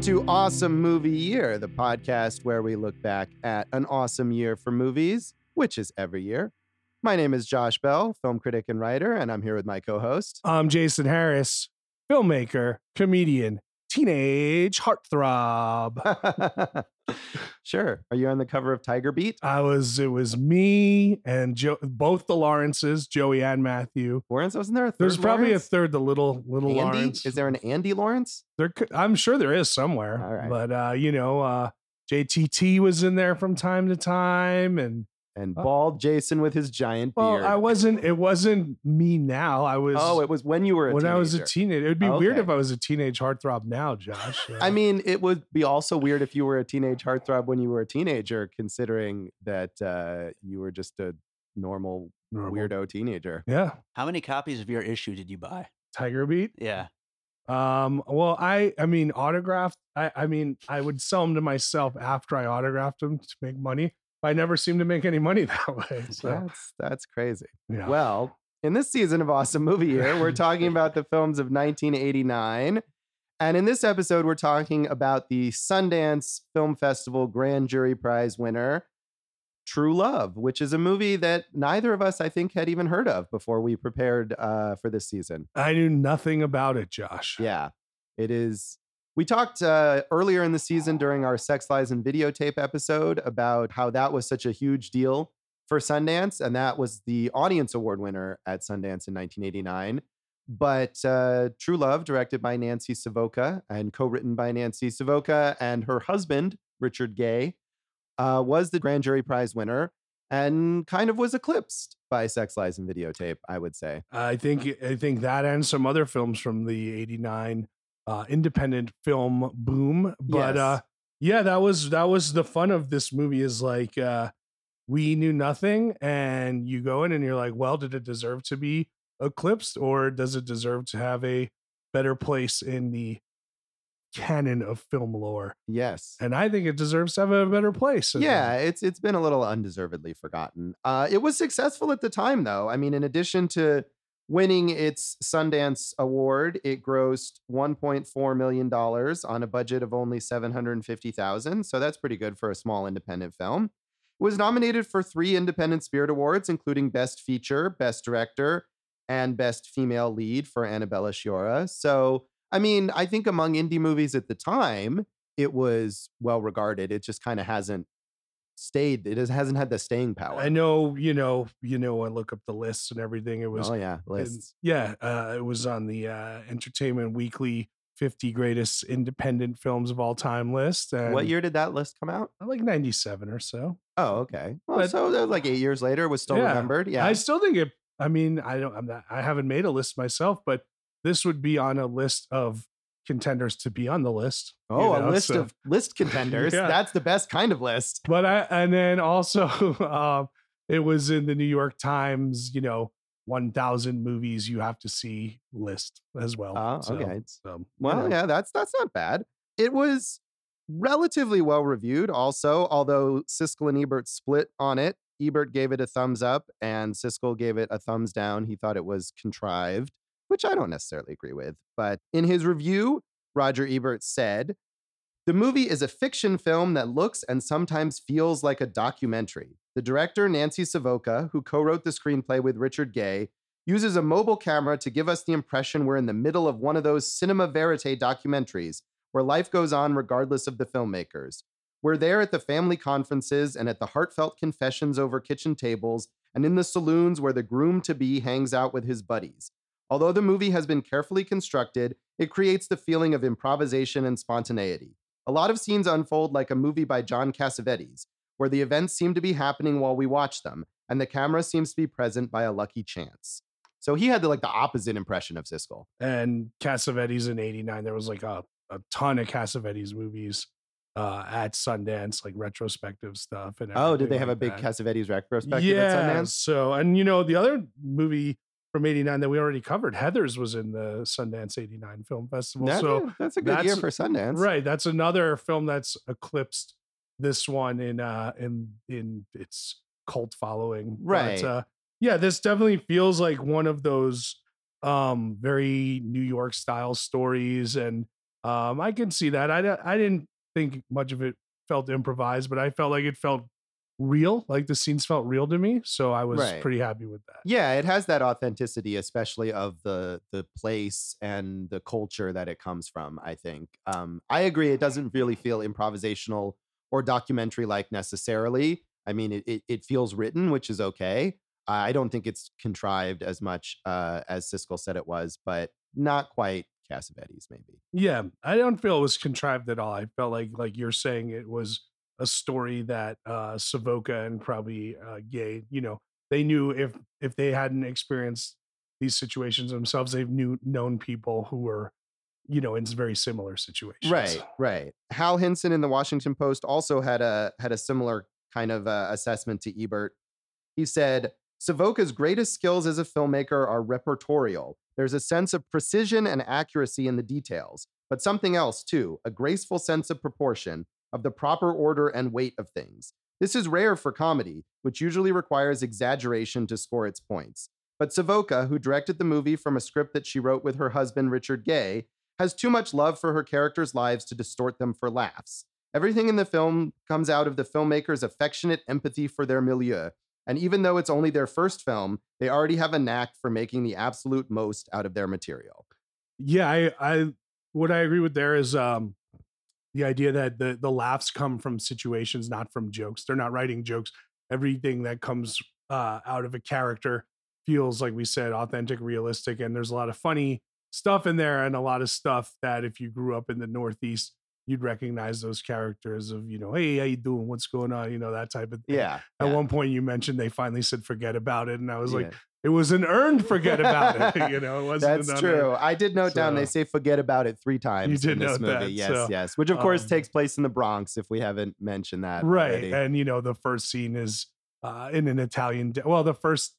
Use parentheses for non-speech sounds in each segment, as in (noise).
Welcome to Awesome Movie Year, the podcast where we look back at an awesome year for movies, which is every year. My name is Josh Bell, film critic and writer, and I'm here with my co host. I'm Jason Harris, filmmaker, comedian, teenage heartthrob. (laughs) sure. Are you on the cover of Tiger Beat? I was. It was me and Joe, both the Lawrences, Joey and Matthew. Lawrence wasn't there? A third There's probably Lawrence? a third. The little little Andy? Lawrence. Is there an Andy Lawrence? There, could- I'm sure there is somewhere. All right. But uh, you know, uh, JTT was in there from time to time, and And Uh, bald Jason with his giant well, beard. I wasn't. It wasn't me now. I was. oh, it was when you were a when I was a teenager. teenager. It would be weird Okay. if I was a teenage heartthrob now, Josh. I mean, it would be also weird if you were a teenage heartthrob when you were a teenager, considering that uh, you were just a normal Normal. weirdo teenager. Yeah, How many copies of your issue did you buy? Tiger Beat. Yeah. Um, well, I, I mean, autographed. I, I mean, I would sell them to myself after I autographed them to make money. I never seem to make any money (laughs) that way. So, That's that's crazy. yeah. Well, in this season of Awesome Movie Year, we're talking (laughs) about the films of 1989. And in this episode, we're talking about the Sundance Film Festival Grand Jury Prize winner, True Love, which is a movie that neither of us, I think, had even heard of before we prepared uh, for this season. I knew nothing about it, Josh. Yeah, it is. We talked uh, earlier in the season during our Sex Lies and Videotape episode about how that was such a huge deal for Sundance, and that was the Audience Award winner at Sundance in 1989. But uh, True Love, directed by Nancy Savoca and co-written by Nancy Savoca and her husband Richard Guay, uh, was the Grand Jury Prize winner and kind of was eclipsed by Sex Lies and Videotape. I would say. I think I think that and some other films from the '89 uh, independent film boom. But Yes. uh, yeah, that was that was the fun of this movie. Is like uh, we knew nothing, and you go in and you're like, well, did it deserve to be eclipsed, or does it deserve to have a better place in the canon of film lore? Yes. And I think it deserves to have a better place. Yeah, there. it's it's been a little undeservedly forgotten. Uh, it was successful at the time, though. I mean, in addition to winning its Sundance Award, it grossed 1.4 million dollars on a budget of only 750,000. So that's pretty good for a small independent film. It was nominated for three Independent Spirit Awards, including Best Feature, Best Director, and Best Female Lead for Annabella Sciorra. So, I mean, I think among indie movies at the time, it was well regarded. It just kind of hasn't stayed. It has, hasn't had the staying power. I know, you know, you know. I look up the lists and everything. It was oh yeah, lists. yeah, uh, it was on the uh, Entertainment Weekly 50 greatest independent films of all time list. And What year did that list come out? Like 97 or so. Oh, okay. Well, But- so that was like eight years later. It was still Yeah. remembered. Yeah. I still think it, I mean, I don't, I'm not, I haven't made a list myself, but this would be on a list of contenders to be on the list. you oh, a list so- of list (laughs) contenders. Yeah. That's the best kind of list. But I, and then also, (laughs) um, it was in the New York Times, you know, 1000 movies you have to see list as well. Oh, So, okay. so, Well, know. yeah, that's that's not bad. It was relatively well reviewed, also, although Siskel and Ebert split on it. Ebert gave it a thumbs up and Siskel gave it a thumbs down. He thought it was contrived, which I don't necessarily agree with. But in his review, Roger Ebert said, the movie is a fiction film that looks and sometimes feels like a documentary. The director, Nancy Savoca, who co wrote the screenplay with Richard Guay, uses a mobile camera to give us the impression we're in the middle of one of those cinema verite documentaries where life goes on regardless of the filmmakers. We're there at the family conferences and at the heartfelt confessions over kitchen tables and in the saloons where the groom to be hangs out with his buddies. Although the movie has been carefully constructed, it creates the feeling of improvisation and spontaneity. A lot of scenes unfold like a movie by John Cassavetes, where the events seem to be happening while we watch them, and the camera seems to be present by a lucky chance. So he had the, like the opposite impression of Siskel. and Cassavetes in 89 there was like a, a ton of Cassavetes movies uh at Sundance like retrospective stuff and Oh, did they have a big that. Cassavetes retrospective yeah at Sundance? so and you know the other movie from 89 that we already covered Heathers was in the Sundance 89 Film Festival That- so that's a good year for Sundance. right that's another film that's eclipsed this one in uh in in its cult following But, Right. uh, yeah this definitely feels like one of those um very new york style stories and Um, I can see that. I I didn't think much of it felt improvised, but I felt like it felt real. Like the scenes felt real to me, so I was Right. pretty happy with that. Yeah, it has that authenticity, especially of the the place and the culture that it comes from. I think. Um, I agree. It doesn't really feel improvisational or documentary like necessarily. I mean, it, it it feels written, which is okay. I don't think it's contrived as much uh, as Siskel said it was, but not quite Cassavetes, maybe. Yeah, I don't feel it was contrived at all. I felt like like you're saying it was a story that uh Savoca and probably uh Guay, you know, they knew if if they hadn't experienced these situations themselves, they've knew known people who were, you know, in very similar situations. Right, right. Hal Hinson in the Washington Post also had a had a similar kind of uh, assessment to Ebert. He said, "Savoca's greatest skills as a filmmaker are repertorial. There's a sense of precision and accuracy in the details, but something else too, a graceful sense of proportion, of the proper order and weight of things. This is rare for comedy, which usually requires exaggeration to score its points. But Savoca, who directed the movie from a script that she wrote with her husband Richard Guay, has too much love for her characters' lives to distort them for laughs. Everything in the film comes out of the filmmaker's affectionate empathy for their milieu. And even though it's only their first film, they already have a knack for making the absolute most out of their material. Yeah, I I what I agree with there is um the idea that the the laughs come from situations, not from jokes. They're not writing jokes. Everything that comes uh, out of a character feels like we said authentic, realistic, and there's a lot of funny stuff in there, and a lot of stuff that if you grew up in the Northeast, you'd recognize those characters of you know, hey, how you doing? What's going on? You know that type of thing. Yeah. At yeah, one point, you mentioned they finally said forget about it, and I was like, yeah. It was an earned forget about it. (laughs) you know, it wasn't. That's true. I did note down they say forget about it three times did in this note movie. that, yes, so, yes. Which of course um, takes place in the Bronx if we haven't mentioned that. right already. and you know the first scene is uh in an italian de- well the first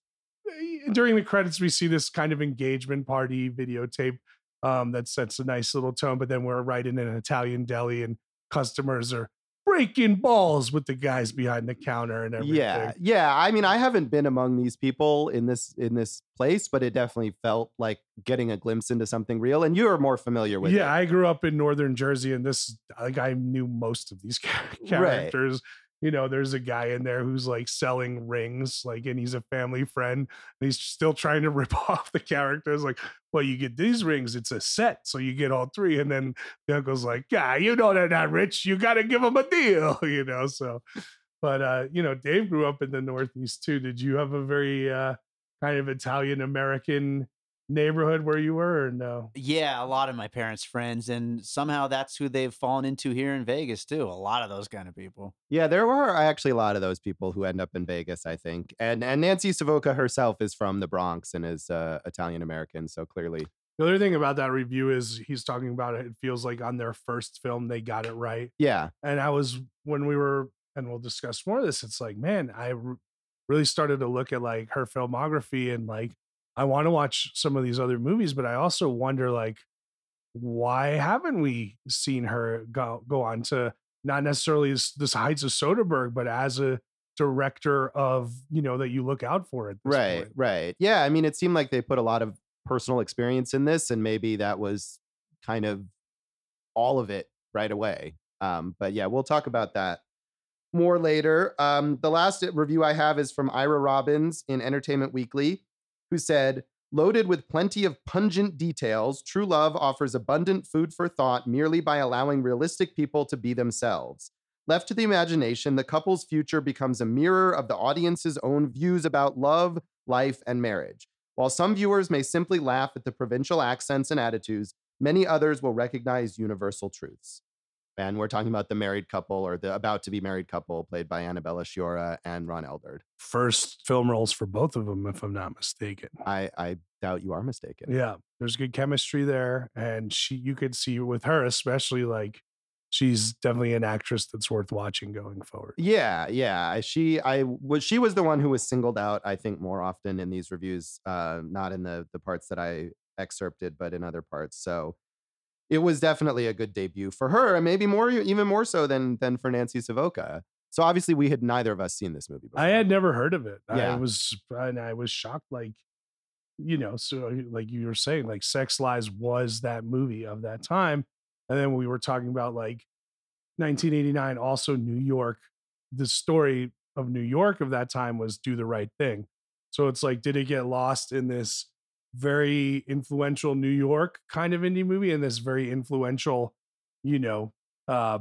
eh, during the credits we see this kind of engagement party videotape um that sets a nice little tone but then we're right in an italian deli and customers are breaking balls with the guys behind the counter and everything Yeah, yeah. I mean, I haven't been among these people in this in this place, but it definitely felt like getting a glimpse into something real. And you are more familiar with yeah, it. I grew up in northern Jersey, and this like I knew most of these (laughs) characters. You know, there's a guy in there who's like selling rings, like, and he's a family friend, and he's still trying to (laughs) rip off the characters. Like, well, you get these rings, it's a set, so you get all three. And then the uncle's like, yeah, you know they're not rich, you got to give them a deal, (laughs) you know. So, but uh, you know, Dave grew up in the Northeast too. Did you have a very uh kind of Italian American neighborhood where you were, or no? Yeah, a lot of my parents' friends, and somehow that's who they've fallen into here in Vegas too. A lot of those kind of people. Yeah, there were actually a lot of those people who end up in Vegas, I think. And and Nancy Savoca herself is from the Bronx and is uh, Italian American, so clearly. The other thing about that review is he's talking about it. It feels like on their first film they got it right. Yeah, And I was when we were, and we'll discuss more of this. It's like, man, I r- really started to look at like her filmography and like I want to watch some of these other movies, but I also wonder like why haven't we seen her go go on to not necessarily this, this Heights of Soderbergh, but as a director of you know that you look out for it. right, point. right. Yeah, I mean, it seemed like they put a lot of personal experience in this, and maybe that was kind of all of it right away. Um, but yeah, we'll talk about that more later. Um, the last review I have is from Ira Robbins in Entertainment Weekly, who said, Loaded with plenty of pungent details, True Love offers abundant food for thought merely by allowing realistic people to be themselves. Left to the imagination, the couple's future becomes a mirror of the audience's own views about love, life, and marriage. While some viewers may simply laugh at the provincial accents and attitudes, many others will recognize universal truths. And we're talking about the married couple or the about to be married couple played by Annabella Sciorra and Ron Eldard. First film roles for both of them, if I'm not mistaken. I, I doubt you are mistaken. Yeah, there's good chemistry there, and she you could see with her especially like she's definitely an actress that's worth watching going forward. Yeah, yeah. She I was she was the one who was singled out, I think, more often in these reviews, uh, not in the the parts that I excerpted, but in other parts. So it was definitely a good debut for her, and maybe more even more so than than for Nancy Savoca. So obviously we had neither of us seen this movie before. I had never heard of it. I was and I was shocked like you know, so like you were saying like Sex Lies was that movie of that time And then we were talking about like 1989, also New York. The story of New York of that time was do the right thing. So it's like, did it get lost in this very influential New York kind of indie movie and this very influential, you know, uh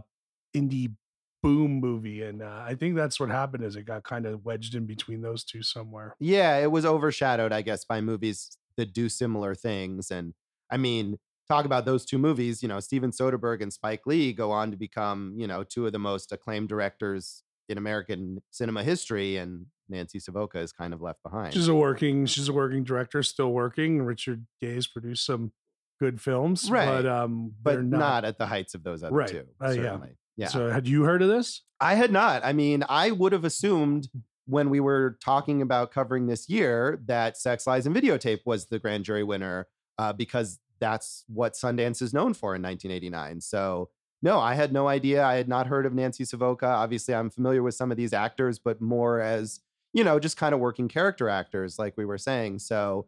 indie boom movie? And uh, I think that's what happened is it got kind of wedged in between those two somewhere. Yeah, it was overshadowed, I guess, by movies that do similar things. And I mean, talk about those two movies, you know, Steven Soderbergh and Spike Lee go on to become, you know, two of the most acclaimed directors in American cinema history. And Nancy Savoca is kind of left behind. She's a working, she's a working director, still working. Richard Guay's produced some good films, Right. But um, but they're not, at the heights of those other Right. two. Uh, yeah. yeah. So had you heard of this? I had not. I mean, I would have assumed when we were talking about covering this year that Sex, Lies, and Videotape was the grand jury winner uh, because that's what Sundance is known for in 1989. So, no, I had no idea. I had not heard of Nancy Savoca. Obviously, I'm familiar with some of these actors, but more as, you know, just kind of working character actors, like we were saying. So,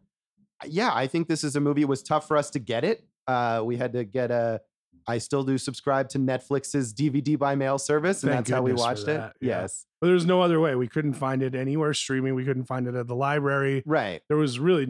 yeah, I think this is a movie. It was tough for us to get it. Uh, we had to get a. I still do subscribe to Netflix's DVD by mail service, and Thank that's how we watched it. yeah. Yes, But there's no other way. We couldn't find it anywhere streaming. We couldn't find it at the library. right, There was really,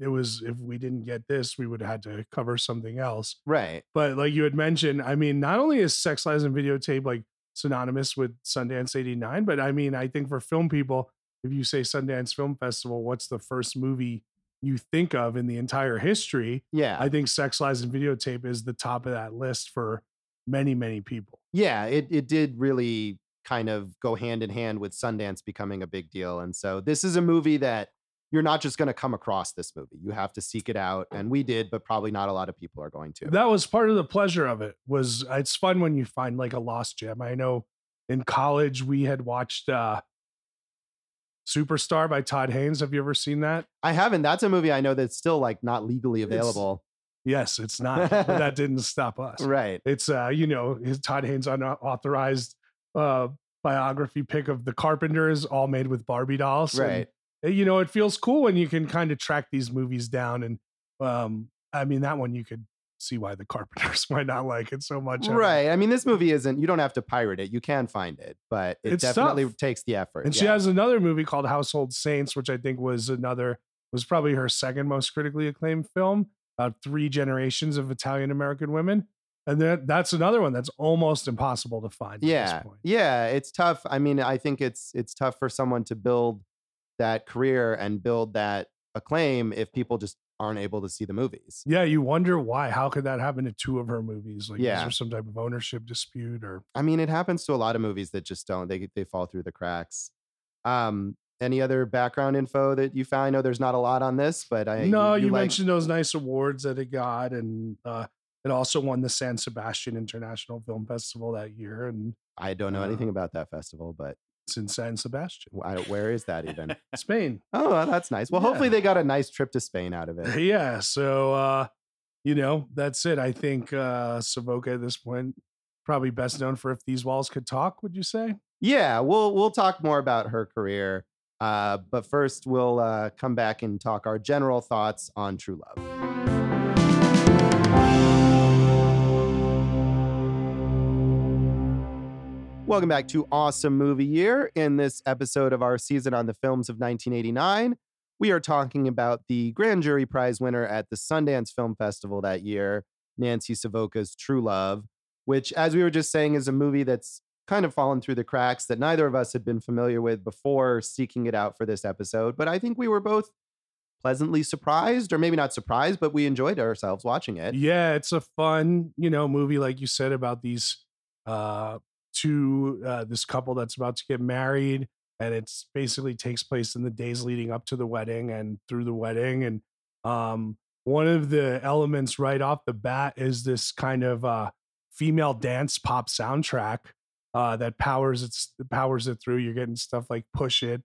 it was, if we didn't get this, we would have had to cover something else. right. But like you had mentioned, I mean, not only is Sex, Lies, and Videotape like synonymous with Sundance 89, but I mean, I think for film people, if you say Sundance Film Festival, what's the first movie you think of in the entire history? Yeah, I think Sex, Lies, and Videotape is the top of that list for many, many people. yeah. It it did really kind of go hand in hand with Sundance becoming a big deal, and so this is a movie that you're not just going to come across this movie. You have to seek it out, and we did, but probably not a lot of people are going to. That was part of the pleasure of it. Was it's fun when you find like a lost gem. I know in college we had watched uh Superstar by Todd Haynes. Have you ever seen that? I haven't. That's a movie I know that's still like not legally It's- available. Yes, it's not. but (laughs) that didn't stop us. Right. It's uh, you know, his Todd Haynes unauthorized uh biography pick of the Carpenters, all made with Barbie dolls. and, Right. uh, you know, it feels cool when you can kind of track these movies down. And um, I mean, that one you could see why the Carpenters (laughs) might not like it so much. Right. I mean, this movie isn't, you don't have to pirate it. You can find it, but it It's definitely tough. takes the effort. And she has another movie called Household Saints, which I think was another was probably her second most critically acclaimed film about three generations of Italian American women. And that that's another one that's almost impossible to find at yeah this point. yeah it's tough i mean i think it's it's tough for someone to build that career and build that acclaim if people just aren't able to see the movies Yeah, you wonder why. How could that happen to two of her movies? Like, Yeah. is there some type of ownership dispute or i mean it happens to a lot of movies that just don't they they fall through the cracks um any other background info that you found i know there's not a lot on this but i no? You, like- mentioned those nice awards that it got, and uh, it also won the San Sebastian International Film Festival that year, and i don't know uh, anything about that festival but it's in San Sebastian, where is that even (laughs) Spain. oh that's nice well hopefully they got a nice trip to spain out of it (laughs) yeah so uh you know that's it i think uh savoca at this point probably best known for if these walls could talk would you say Yeah, we'll we'll talk more about her career. Uh, but first, we'll uh, come back and talk our general thoughts on True Love. Welcome back to Awesome Movie Year. In this episode of our season on the films of 1989, we are talking about the Grand Jury Prize winner at the Sundance Film Festival that year, Nancy Savoca's True Love, which, as we were just saying, is a movie that's kind of fallen through the cracks that neither of us had been familiar with before seeking it out for this episode. But I think we were both pleasantly surprised, or maybe not surprised, but we enjoyed ourselves watching it. yeah it's a fun you know movie like you said about these uh two uh this couple that's about to get married and it's basically takes place in the days leading up to the wedding and through the wedding and um one of the elements right off the bat is this kind of uh female dance pop soundtrack uh that powers it's powers it through. You're getting stuff like push it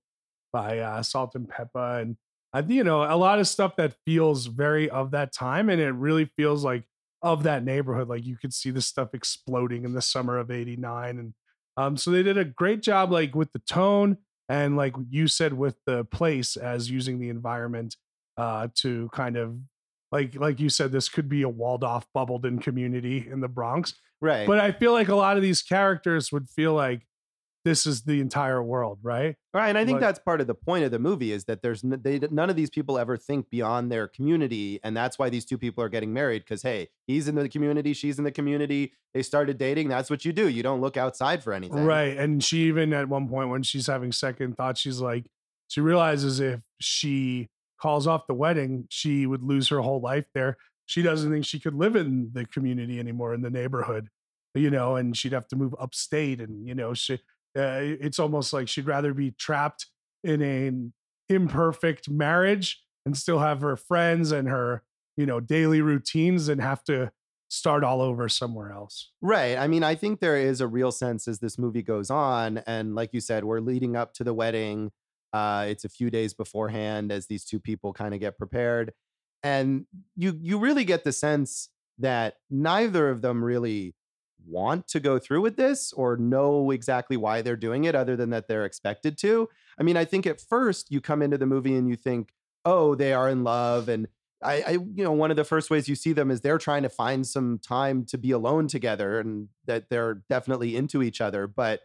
by uh Salt-N-Pepa and I you know a lot of stuff that feels very of that time, and it really feels like of that neighborhood. Like you could see the stuff exploding in the summer of '89, and um, so they did a great job, like with the tone and like you said with the place as using the environment uh, to kind of like like you said, this could be a walled off, bubbled in community in the Bronx. Right. But I feel like a lot of these characters would feel like this is the entire world, right? Right, and I think Like- that's part of the point of the movie is that there's n- they, none of these people ever think beyond their community, and that's why these two people are getting married. Because hey, he's in the community, she's in the community. They started dating. That's what you do. You don't look outside for anything. Right. And she even at one point when she's having second thoughts, she's like, she realizes if she calls off the wedding, she would lose her whole life there. She doesn't think she could live in the community anymore in the neighborhood, you know, and she'd have to move upstate. And, you know, she, uh, it's almost like she'd rather be trapped in an imperfect marriage and still have her friends and her, you know, daily routines and have to start all over somewhere else. Right. I mean, I think there is a real sense as this movie goes on, and like you said, we're leading up to the wedding. Uh, it's a few days beforehand as these two people kind of get prepared, and you you really get the sense that neither of them really want to go through with this or know exactly why they're doing it, other than that they're expected to. I mean, I think at first you come into the movie and you think, oh, they are in love, and I, I, you know, one of the first ways you see them is they're trying to find some time to be alone together, and that they're definitely into each other. But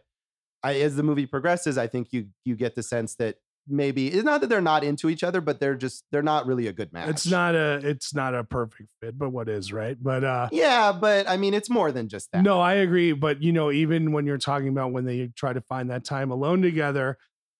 I, as the movie progresses, I think you you get the sense that maybe it's not that they're not into each other, but they're just they're not really a good match. It's not a it's not a perfect fit, but what is right? But uh Yeah, but I mean, it's more than just that. no, I agree. But you know, even when you're talking about when they try to find that time alone together,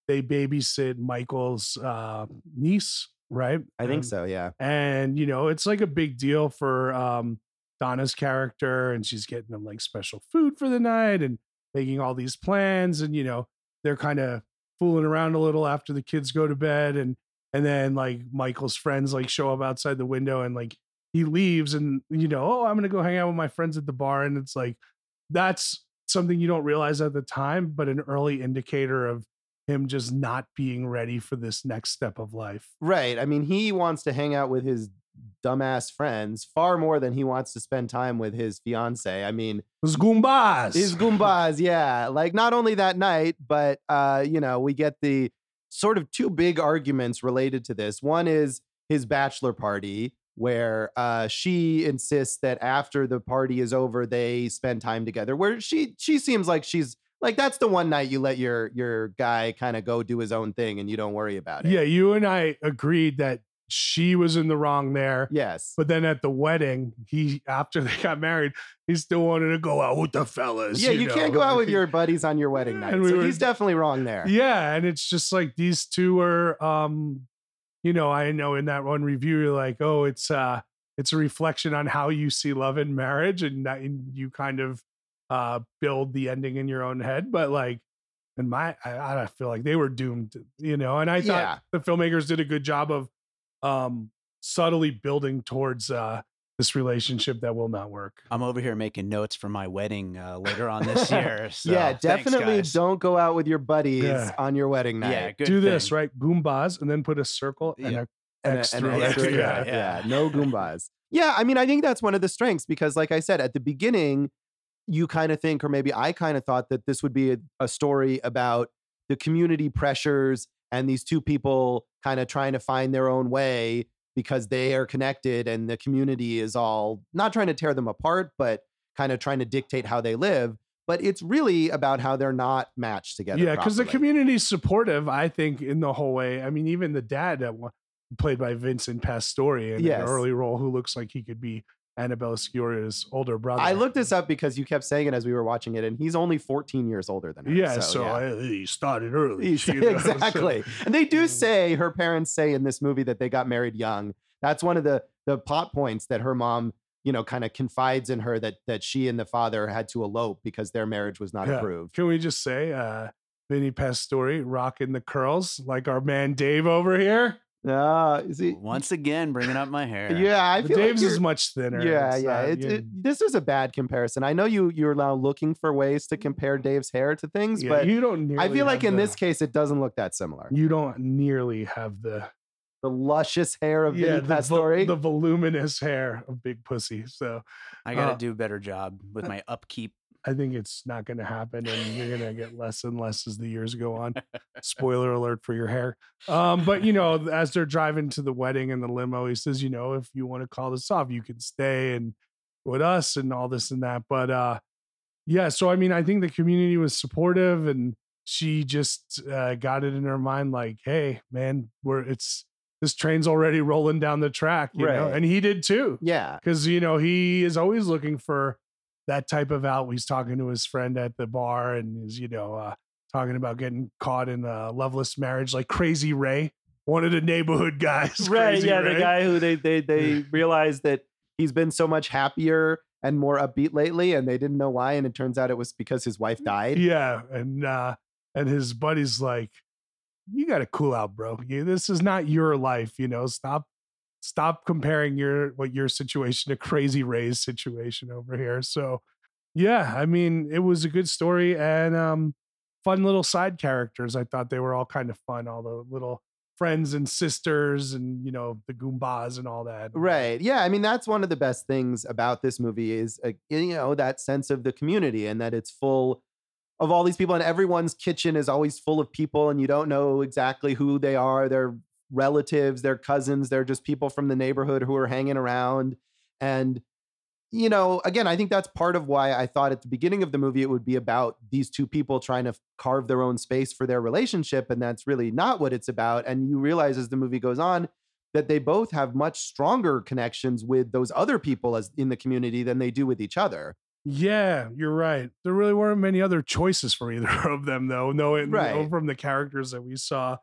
they babysit Michael's uh niece, right? I think And- so. Yeah. And you know, it's like a big deal for um Donna's character, and she's getting them like special food for the night and making all these plans, and you know, they're kind of fooling around a little after the kids go to bed and and then like Michael's friends like show up outside the window and like he leaves and you know, oh, I'm gonna go hang out with my friends at the bar. And it's like that's something you don't realize at the time, but an early indicator of him just not being ready for this next step of life. Right. I mean, he wants to hang out with his dumbass friends far more than he wants to spend time with his fiance. I mean, Those Goombas. His Goombas, (laughs) yeah. Like not only that night, but uh, you know, we get the sort of two big arguments related to this. One is his bachelor party, where uh she insists that after the party is over, they spend time together. Where she she seems like she's like that's the one night you let your your guy kind of go do his own thing and you don't worry about it. Yeah, you and I agreed that she was in the wrong there. Yes. But then at the wedding, he after (laughs) they got married, he still wanted to go out with the fellas. yeah, you, can't go out with your buddies on your wedding night. And we so were- he's definitely wrong there. Yeah, and it's just like these two are um, you know, I know in that one review, you're like, oh, it's uh it's a reflection on how you see love and marriage, and that and you kind of uh build the ending in your own head. But like in my I, I feel like they were doomed, you know, and I thought Yeah. the filmmakers did a good job of um subtly building towards uh this relationship that will not work. I'm over here making notes for my wedding uh, later on this (laughs) year. So yeah, definitely guys. don't go out with your buddies Yeah. on your wedding night. Yeah, good Do this, thing. right? Goombas, and then put a circle and Yeah. a and a- X through an it. extra- Yeah. yeah, yeah, no Goombas. Yeah, I mean, I think that's one of the strengths because, like I said at the beginning, you kind of think, or maybe I kind of thought that this would be a, a story about the community pressures and these two people kind of trying to find their own way because they are connected and the community is all not trying to tear them apart, but kind of trying to dictate how they live. But it's really about how they're not matched together. Yeah, because the community's supportive, I think, in the whole way. I mean, even the dad that played by Vincent Pastore in Yes. an early role, who looks like he could be Annabella Sciorra's older brother. I looked this up because you kept saying it as we were watching it, and he's only 14 years older than her. Yeah, so, yeah. I- he started early. He's- (laughs) you know, so- exactly. And they do Mm. say her parents say in this movie that they got married young. That's one of the the plot points that her mom, you know, kind of confides in her that that she and the father had to elope because their marriage was not Yeah. approved. Can we just say, uh, Vinny Pastore rocking the curls like our man Dave over here? Uh, is he, Once again, bringing up my hair. yeah, I feel Dave's like is much thinner. Yeah, It's yeah. not- It, it, this is a bad comparison. I know you you're now looking for ways to compare Dave's hair to things, yeah, but you don't. I feel like in the- this case it doesn't look that similar. you don't nearly have the The luscious hair of Vinny the, vol- Pastore. the voluminous hair of Big Pussy. So I got to Uh, do a better job with my upkeep. I think it's not going to happen, and you're going to get less and less as the years go on. (laughs) Spoiler alert for your hair. Um, but you know, as they're driving to the wedding in the limo, he says, you know, if you want to call this off, you can stay and with us and all this and that. But uh, yeah, so I mean, I think the community was supportive, and she just uh, got it in her mind, like, hey, man, we're it's this train's already rolling down the track, you know, Right. and he did too Yeah. because you know he is always looking for that type of out. He's talking to his friend at the bar and is you know uh, talking about getting caught in a loveless marriage, like Crazy Ray, one of the neighborhood (laughs) (laughs) guys. right Crazy yeah Ray. the guy who they they they realized that he's been so much happier and more upbeat lately and they didn't know why and it turns out it was because his wife died Yeah, and uh, and his buddy's like, "You got to cool out, bro. You, this is not your life. You know, stop." Stop comparing your what your situation to Crazy Ray's situation over here. So, yeah, I mean, it was a good story and um fun little side characters. I thought they were all kind of fun. All the little friends and sisters, and you know the Goombas and all that. right yeah i mean that's one of the best things about this movie is uh, you know that sense of the community and that it's full of all these people and everyone's kitchen is always full of people and you don't know exactly who they are they're relatives they're cousins they're just people from the neighborhood who are hanging around and you know again i think that's part of why i thought at the beginning of the movie it would be about these two people trying to carve their own space for their relationship and that's really not what it's about and you realize as the movie goes on that they both have much stronger connections with those other people as in the community than they do with each other Yeah, you're right. There really weren't many other choices for either (laughs) of them, though. No, it, Right. from the characters that we saw.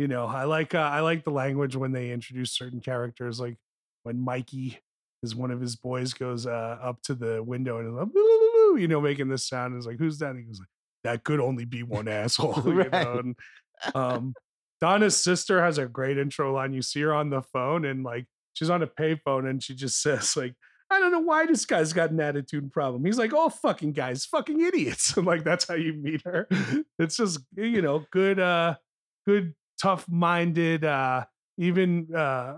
You know, I like uh, I like the language when they introduce certain characters, like when Mikey, is one of his boys, goes uh, up to the window and is like, you know, making this sound. Is like, who's that? And he goes like, that could only be one (laughs) asshole. (laughs) you Right. know? And, (laughs) um, Donna's sister has a great intro line. You see her on the phone and like she's on a payphone and she just says like, I don't know why this guy's got an attitude problem. He's like, all fucking guys, fucking idiots. And like that's how you meet her. It's just you know good, uh, good, tough minded, uh, even uh,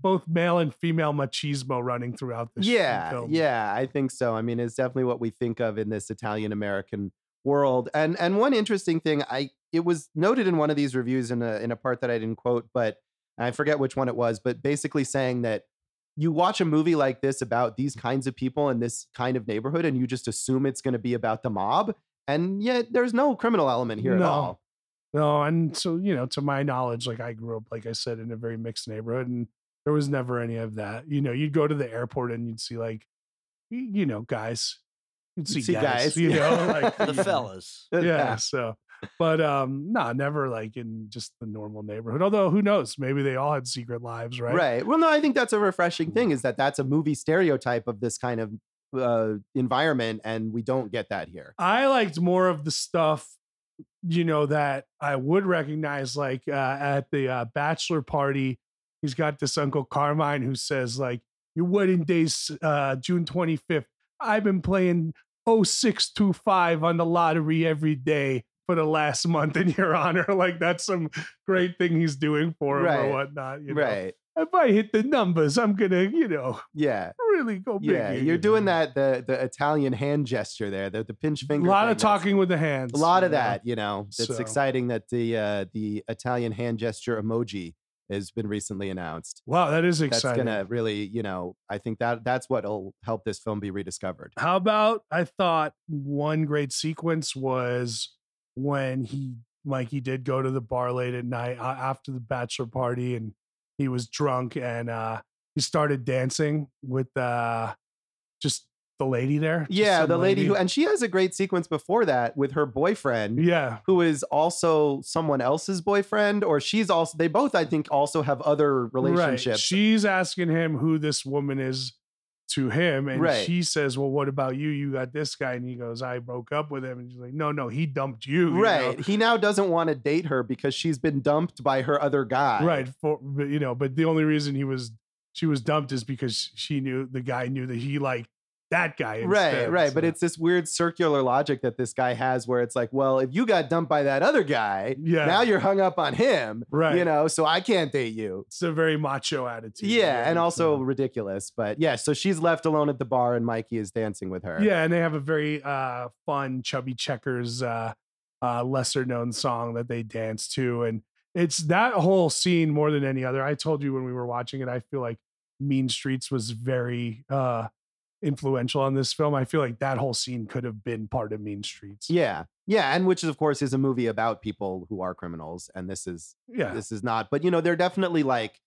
both male and female machismo running throughout the yeah film. yeah i think so i mean it's definitely what we think of in this italian american world and and one interesting thing i it was noted in one of these reviews in a in a part that i didn't quote but i forget which one it was but basically saying that you watch a movie like this about these kinds of people in this kind of neighborhood and you just assume it's going to be about the mob and yet there's no criminal element here at all No, and so you know, to my knowledge, like I grew up, like I said, in a very mixed neighborhood, and there was never any of that. You know, you'd go to the airport and you'd see like, you know, guys. You'd see, see guys, guys, you know, like (laughs) the fellas. (laughs) yeah. So, but um, no, never like in just the normal neighborhood. Although, who knows? Maybe they all had secret lives, right? Right. Well, no, I think that's a refreshing thing is that that's a movie stereotype of this kind of uh, environment, and we don't get that here. I liked more of the stuff, you know, that I would recognize, like uh, at the uh, bachelor party. He's got this Uncle Carmine who says, like, your wedding day's uh, June 25th. I've been playing 0625 on the lottery every day for the last (laughs) month in your honor. (laughs) Like, that's some great thing he's doing for him Right. or whatnot. You know? Right. If I hit the numbers, I'm going to, you know, Yeah. really go big. Yeah. You're doing that the the Italian hand gesture there, the the pinch finger. A lot thing, of talking with the hands. A lot of know? that, you know. It's So- exciting that the uh, the Italian hand gesture emoji has been recently announced. Wow, that is exciting. That's gonna really, you know, I think that that's what'll help this film be rediscovered. How about I thought one great sequence was when he Mikey did go to the bar late at night after the bachelor party and he was drunk and uh he started dancing with uh just the lady there. Yeah, the lady who and she has a great sequence before that with her boyfriend. Yeah. who is also someone else's boyfriend, or she's also, they both, I think, also have other Right. relationships. She's asking him who this woman is to him. And Right. she says, Well, what about you? You got this guy. And he goes, I broke up with him. And she's like, No, no, he dumped you. you know? right. He now doesn't want to date her because she's been dumped by her other guy. right for you know but the only reason he was she was dumped is because she knew the guy knew that he like that guy. right instead, right but so- it's this weird circular logic that this guy has where it's like well if you got dumped by that other guy Yeah. now you're hung up on him Right. you know so i can't date you it's a very macho attitude. yeah and also So- ridiculous but yeah so she's left alone at the bar and mikey is dancing with her yeah, and they have a very uh fun chubby checkers uh uh lesser known song that they dance to and it's that whole scene more than any other. I told you when we were watching it, I feel like Mean Streets was very uh influential on this film. I feel like that whole scene could have been part of Mean Streets. yeah yeah and which is of course is a movie about people who are criminals and this is Yeah. this is not but you know they're definitely like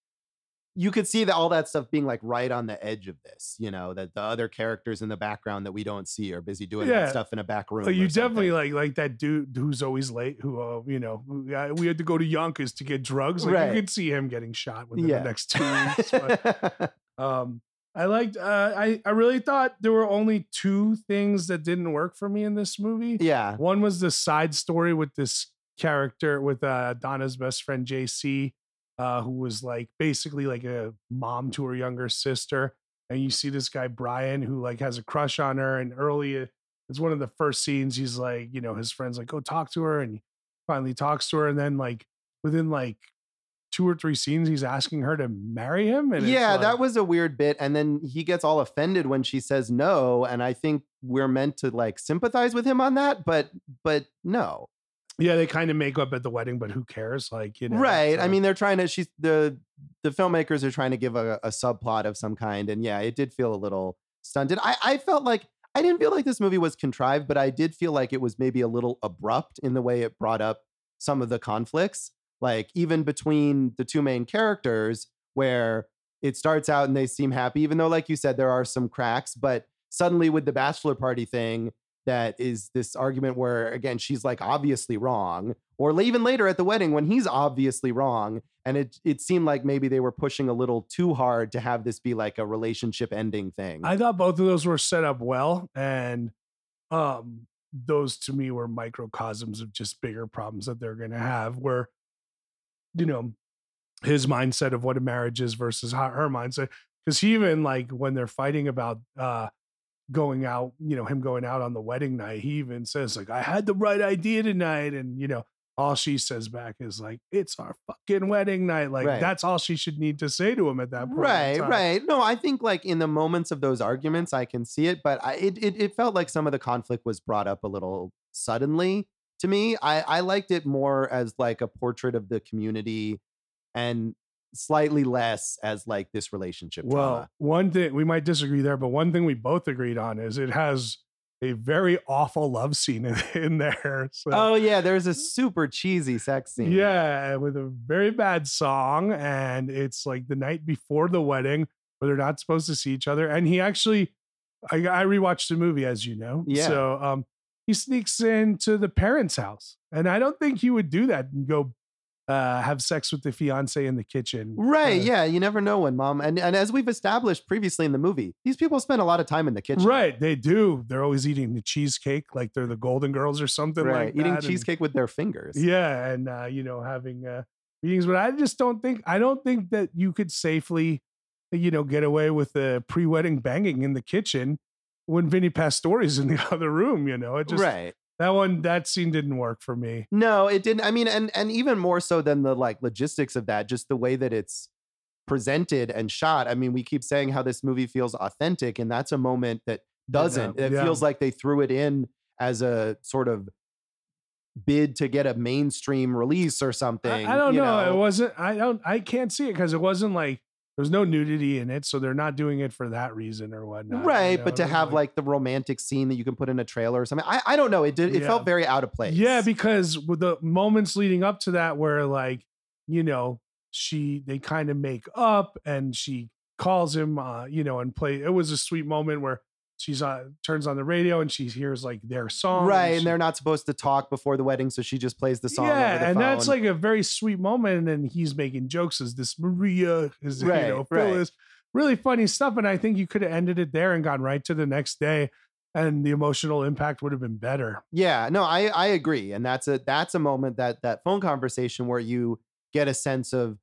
you could see that all that stuff being like right on the edge of this you know that the other characters in the background that we don't see are busy doing Yeah. stuff in a back room you definitely something. like like that dude who's always late. Who uh, you know, we had to go to Yonkers to get drugs. Like Right. you could see him getting shot within Yeah. the next (laughs) two weeks. But, um, I liked. Uh, I I really thought there were only two things that didn't work for me in this movie. yeah One was the side story with this character with uh, Donna's best friend JC, uh, who was like basically like a mom to her younger sister. And you see this guy Brian who like has a crush on her. And early, uh, it's one of the first scenes. He's like, you know, his friends like go talk to her, and he finally talks to her. And then like within like two or three scenes, he's asking her to marry him. And yeah like- that was a weird bit and then he gets all offended when she says no and i think we're meant to like sympathize with him on that but but no yeah. They kind of make up at the wedding, but who cares? Like you know, right i mean they're trying to she's the the filmmakers are trying to give a, a subplot of some kind and yeah it did feel a little stunted i i felt like i didn't feel like this movie was contrived but i did feel like it was maybe a little abrupt in the way it brought up some of the conflicts like even between the two main characters where it starts out and they seem happy even though like you said there are some cracks but suddenly with the bachelor party thing that is this argument where again she's like obviously wrong or even later at the wedding when he's obviously wrong and it it seemed like maybe they were pushing a little too hard to have this be like a relationship ending thing I thought both of those were set up well, and um, those to me were microcosms of just bigger problems that they're going to have. Where, you know, his mindset of what a marriage is versus how her mindset. Because he even like when they're fighting about uh, going out, you know, him going out on the wedding night, he even says like, "I had the right idea tonight," and you know. All she says back is like, "It's our fucking wedding night." Like Right. that's all she should need to say to him at that point. right right no i think like in the moments of those arguments i can see it but I, it, it it felt like some of the conflict was brought up a little suddenly to me i i liked it more as like a portrait of the community and slightly less as like this relationship Well, drama. one thing we might disagree there, but one thing we both agreed on is it has a very awful love scene in, (laughs) in there. So, oh yeah there's a super cheesy sex scene yeah, with a very bad song, and it's like the night before the wedding where they're not supposed to see each other. And he actually, I, I rewatched the movie, as you know. Yeah. So, um, he sneaks into the parents' house, and I don't think he would do that and go uh, have sex with the fiance in the kitchen. Right, Uh, yeah, you never know when mom and, and as we've established previously in the movie, these people spend a lot of time in the kitchen. Right, they do. They're always eating the cheesecake like they're the Golden Girls or something right. like Eating that. and- cheesecake with their fingers. yeah, and uh, you know having uh, meetings, but I just don't think I don't think that you could safely, you know, get away with the pre-wedding banging in the kitchen when Vinny Pastore's in the (laughs) other room. You know, it just right. that one that scene didn't work for me. No, it didn't. I mean, and and even more so than the like logistics of that, just the way that it's presented and shot. I mean, we keep saying how this movie feels authentic, and that's a moment that doesn't. It yeah. feels like they threw it in as a sort of bid to get a mainstream release or something. I don't you know. It wasn't. I don't. I can't see it because it wasn't like there's no nudity in it, so they're not doing it for that reason or whatnot. you right, know? but to have like the romantic scene that you can put in a trailer or something. I, I don't know. It did. It Yeah. felt very out of place. Yeah, because with the moments leading up to that, where like, you know, she they kind of make up and she calls him, uh, you know, and play. It was a sweet moment where she's uh turns on the radio and she hears like their song, right, and she- they're not supposed to talk before the wedding, so she just plays the song. yeah, the and that's like a very sweet moment. And he's making jokes. as this Maria? Is Right, you know right. Phyllis? Really funny stuff. And I think you could have ended it there and gone right to the next day, and the emotional impact would have been better. Yeah, no, I I agree, and that's a that's a moment that that phone conversation where you get a sense of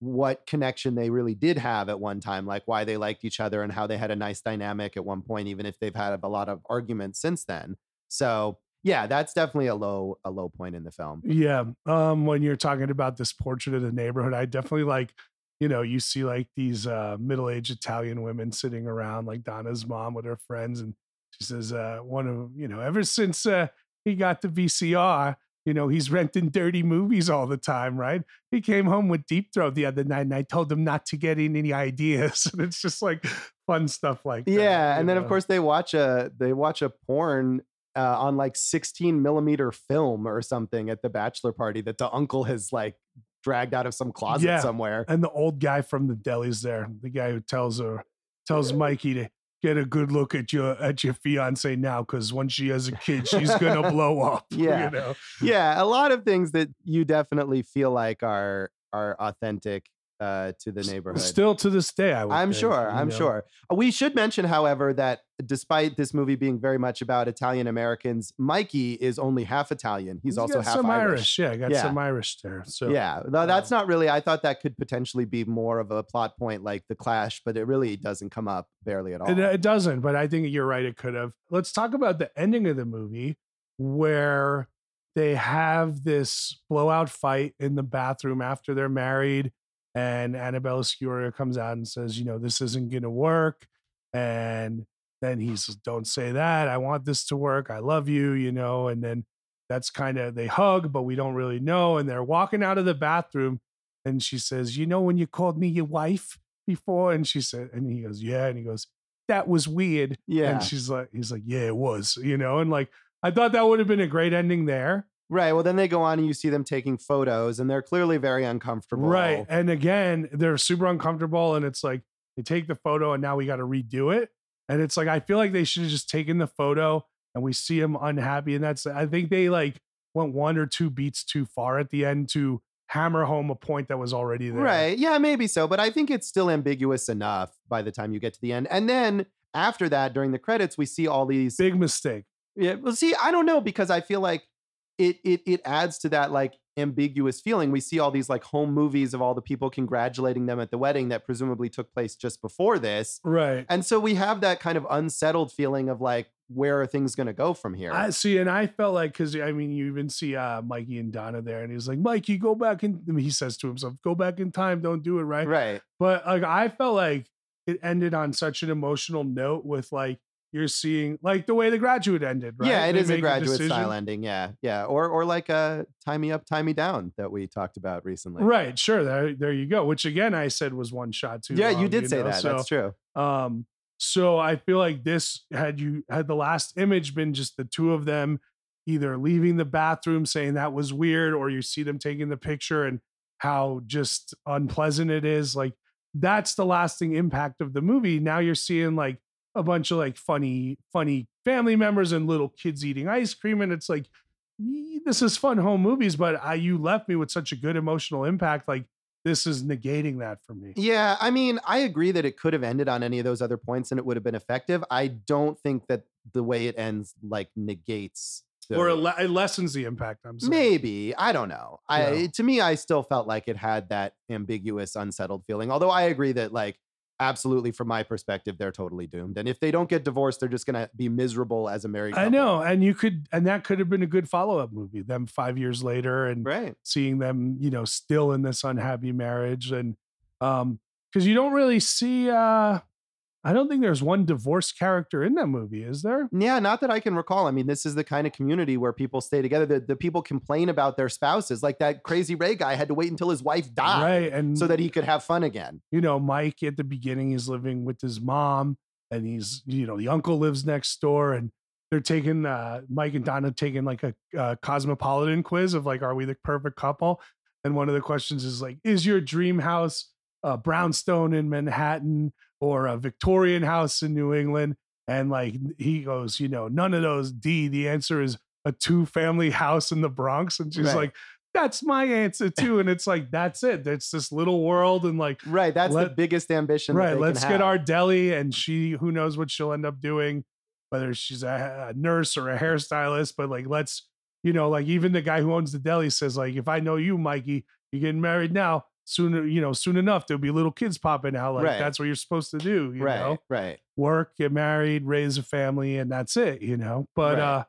what connection they really did have at one time, like why they liked each other and how they had a nice dynamic at one point, even if they've had a lot of arguments since then. So yeah, that's definitely a low a low point in the film. Yeah. Um, when you're talking about this portrait of the neighborhood, I definitely like, you know, you see like these uh middle-aged Italian women sitting around like Donna's mom with her friends, and she says, uh, one of you know, ever since uh he got the VCR, you know, he's renting dirty movies all the time, right? He came home with Deep Throat the other night and I told him not to get in any (laughs) ideas. And it's just like fun stuff like that. Yeah, and then of course they watch a they watch a porn uh, on like 16 millimeter film or something at the bachelor party that the uncle has like dragged out of some closet Yeah. somewhere. and the old guy from the deli's there, the guy who tells her tells Mikey to get a good look at your at your fiance now, because when she has a kid, she's gonna (laughs) blow up. (laughs) Yeah. You know? yeah, a lot of things that you definitely feel like are are authentic uh, to the neighborhood. Still to this day, I would I'm think, sure. I'm know? sure. We should mention, however, that despite this movie being very much about Italian Americans, Mikey is only half Italian. He's, also got half some Irish. Yeah, got Yeah. some Irish there. So yeah, though that's not really. I thought that could potentially be more of a plot point like the Clash, but it really doesn't come up barely at all. It, it doesn't, but I think you're right. It could have. Let's talk about the ending of the movie where they have this blowout fight in the bathroom after they're married. And Annabella Sciorra comes out and says, you know, this isn't going to work. And then he says, don't say that. I want this to work. I love you, you know. And then that's kind of, they hug, but we don't really know. And they're walking out of the bathroom. And she says, you know, when you called me your wife before? And she said, and he goes, yeah. And he goes, that was weird. yeah, And she's like, he's like, yeah, it was, you know, and like, I thought that would have been a great ending there. Right. Well, then they go on and you see them taking photos, and they're clearly very uncomfortable. Right. And again, they're super uncomfortable. And it's like, they take the photo and now we got to redo it. And it's like, I feel like they should have just taken the photo and we see them unhappy. And that's, I think they like went one or two beats too far at the end to hammer home a point that was already there. Right. Yeah, maybe so. But I think it's still ambiguous enough by the time you get to the end. And then after that, during the credits, we see all these. Big mistake. Yeah. Well, see, I don't know because I feel like it it it adds to that like ambiguous feeling. We see all these like home movies of all the people congratulating them at the wedding that presumably took place just before this. Right. And so we have that kind of unsettled feeling of like, where are things going to go from here? I see, and I felt like because I mean, you even see uh, Mikey and Donna there, and he's like, "Mikey, go back And I mean, he says to himself, "Go back in time, don't do it right." right. But like, I felt like it ended on such an emotional note with like you're seeing like the way the graduate ended. Right? Yeah, it They is a graduate decision. style ending. Yeah, yeah, or or like a tie me up, tie me down that we talked about recently. Right, sure. There, there you go. Which again, I said was one shot too. Yeah, you long, did say know? that. So, That's true. Um, so I feel like this had you had the last image been just the two of them either leaving the bathroom saying that was weird, or you see them taking the picture and how just unpleasant it is. Like that's the lasting impact of the movie. Now you're seeing like a bunch of like funny, funny family members and little kids eating ice cream, and it's like this is fun home movies, but I, you left me with such a good emotional impact. Like this is negating that for me. Yeah, I mean, I agree that it could have ended on any of those other points and it would have been effective. I don't think that the way it ends like negates the, or it, le- it lessens the impact. I'm saying. maybe I don't know. I Yeah. to me, I still felt like it had that ambiguous, unsettled feeling. Although I agree that like absolutely from my perspective, they're totally doomed. And if they don't get divorced, they're just gonna be miserable as a married. couple. I know, and you could, and that could have been a good follow up movie. Them five years later, and right? seeing them, you know, still in this unhappy marriage, and um, because you don't really see, uh, I don't think there's one divorced character in that movie, is there? Yeah, not that I can recall. I mean, this is the kind of community where people stay together. The, the people complain about their spouses. Like that crazy Ray guy had to wait until his wife died Right, and so that he could have fun again. you know, Mike at the beginning is living with his mom, and he's, you know, the uncle lives next door, and they're taking uh, Mike and Donna taking like a, uh cosmopolitan quiz of like, are we the perfect couple? And one of the questions is like, is your dream house a brownstone in Manhattan or a Victorian house in New England? And like he goes, you know, none of those. D. The answer is a two family house in the Bronx, and she's Right. like. That's my answer too, and it's like that's it. It's this little world, and like Right. That's the biggest ambition. right let's get have. our deli and she who knows what she'll end up doing whether she's a, a nurse or a hairstylist but like let's you know like even the guy who owns the deli says like if i know you mikey you're getting married now soon, you know, soon enough there'll be little kids popping out. Like Right. that's what you're supposed to do. You right, know, right. work, get married, raise a family, and that's it. You know, but Right. uh,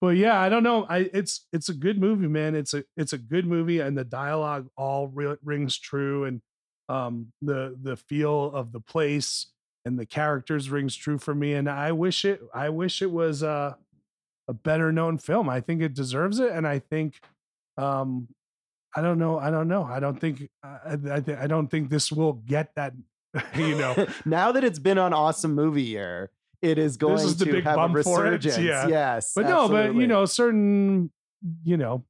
but yeah, I don't know. I it's it's a good movie, man. It's a it's a good movie, and the dialogue all re- rings true, and um the the feel of the place and the characters rings true for me. And I wish it I wish it was uh a better known film. I think it deserves it, and I think um I don't know. I don't know. I don't think I I, I don't think this will get that. (laughs) You know, (laughs) now that it's been on Awesome Movie Year, it is going is the to big have a bump for it, (laughs) resurgence. yeah. Yes, but no, but you know, certain, you know,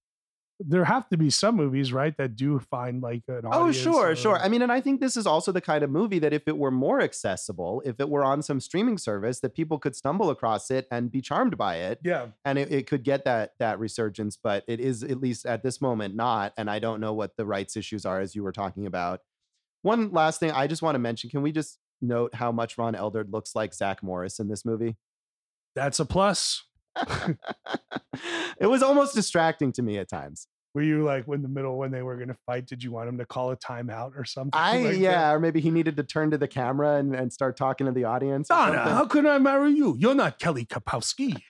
there have to be some movies, right, that do find like an Oh, sure, sure. or- I mean, and I think this is also the kind of movie that if it were more accessible, if it were on some streaming service, that people could stumble across it and be charmed by it, yeah, and it, it could get that that resurgence. But it is at least at this moment not, and I don't know what the rights issues are as you were talking about. One last thing I just want to mention: Can we just note how much Ron Eldard looks like Zach Morris in this movie? that's a plus. (laughs) it was almost distracting to me at times. Were you like in the middle when they were going to fight? Did you want him to call a timeout or something? (laughs) I like that? yeah, or maybe he needed to turn to the camera and, and start talking to the audience. Donna, something. how can I marry you? You're not Kelly Kapowski.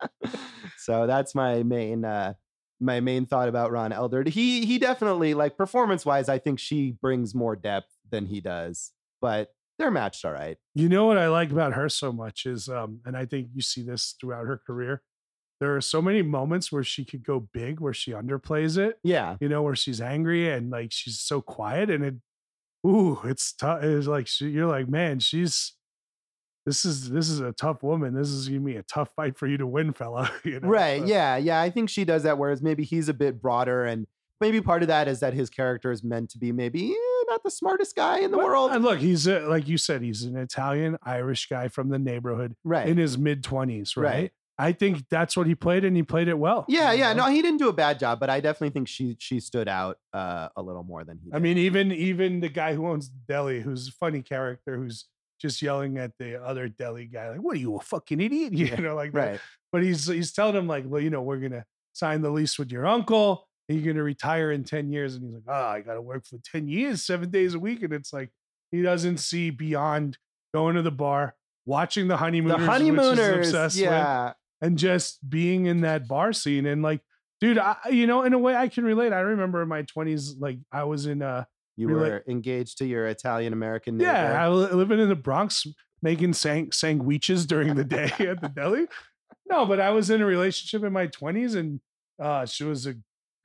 (laughs) so that's my main uh my main thought about Ron Eldard. He he definitely like performance wise, I think she brings more depth than he does, but they're matched all right. You know what I like about her so much is, um, and I think you see this throughout her career. There are so many moments where she could go big, where she underplays it. Yeah. you know, where she's angry and like she's so quiet and it, ooh, it's tough. It's like she, you're like, man, she's this is this is a tough woman. This is gonna be a tough fight for you to win, fella. (laughs) You know? Right. Yeah. Yeah. I think she does that. Whereas maybe he's a bit broader, and maybe part of that is that his character is meant to be maybe eh, not the smartest guy in the But- world. And look, he's a, like you said, he's an Italian Irish guy from the neighborhood Right. in his mid twenties, right? Right. I think that's what he played, and he played it well. yeah. Yeah. No, he didn't do a bad job, but I definitely think she she stood out uh, a little more than he. Did. I mean, even even the guy who owns the deli, who's a funny character, who's just yelling at the other deli guy, like, "What are you, a fucking idiot?" (laughs) You know, like that. right. but he's he's telling him like, well, you know, we're gonna sign the lease with your uncle. You're gonna retire in ten years, and he's like, oh, I gotta work for ten years, seven days a week, and it's like he doesn't see beyond going to the bar, watching the The honeymooners, which he's honeymooners. obsessed with, and just being in that bar scene, and like, dude, I, you know, in a way, I can relate. I remember in my twenties, like I was in uh You Relate- were engaged to your Italian American neighbor. yeah, I li- living in the Bronx, making sang sandwiches during the day (laughs) at the deli. No, but I was in a relationship in my twenties, and uh, she was a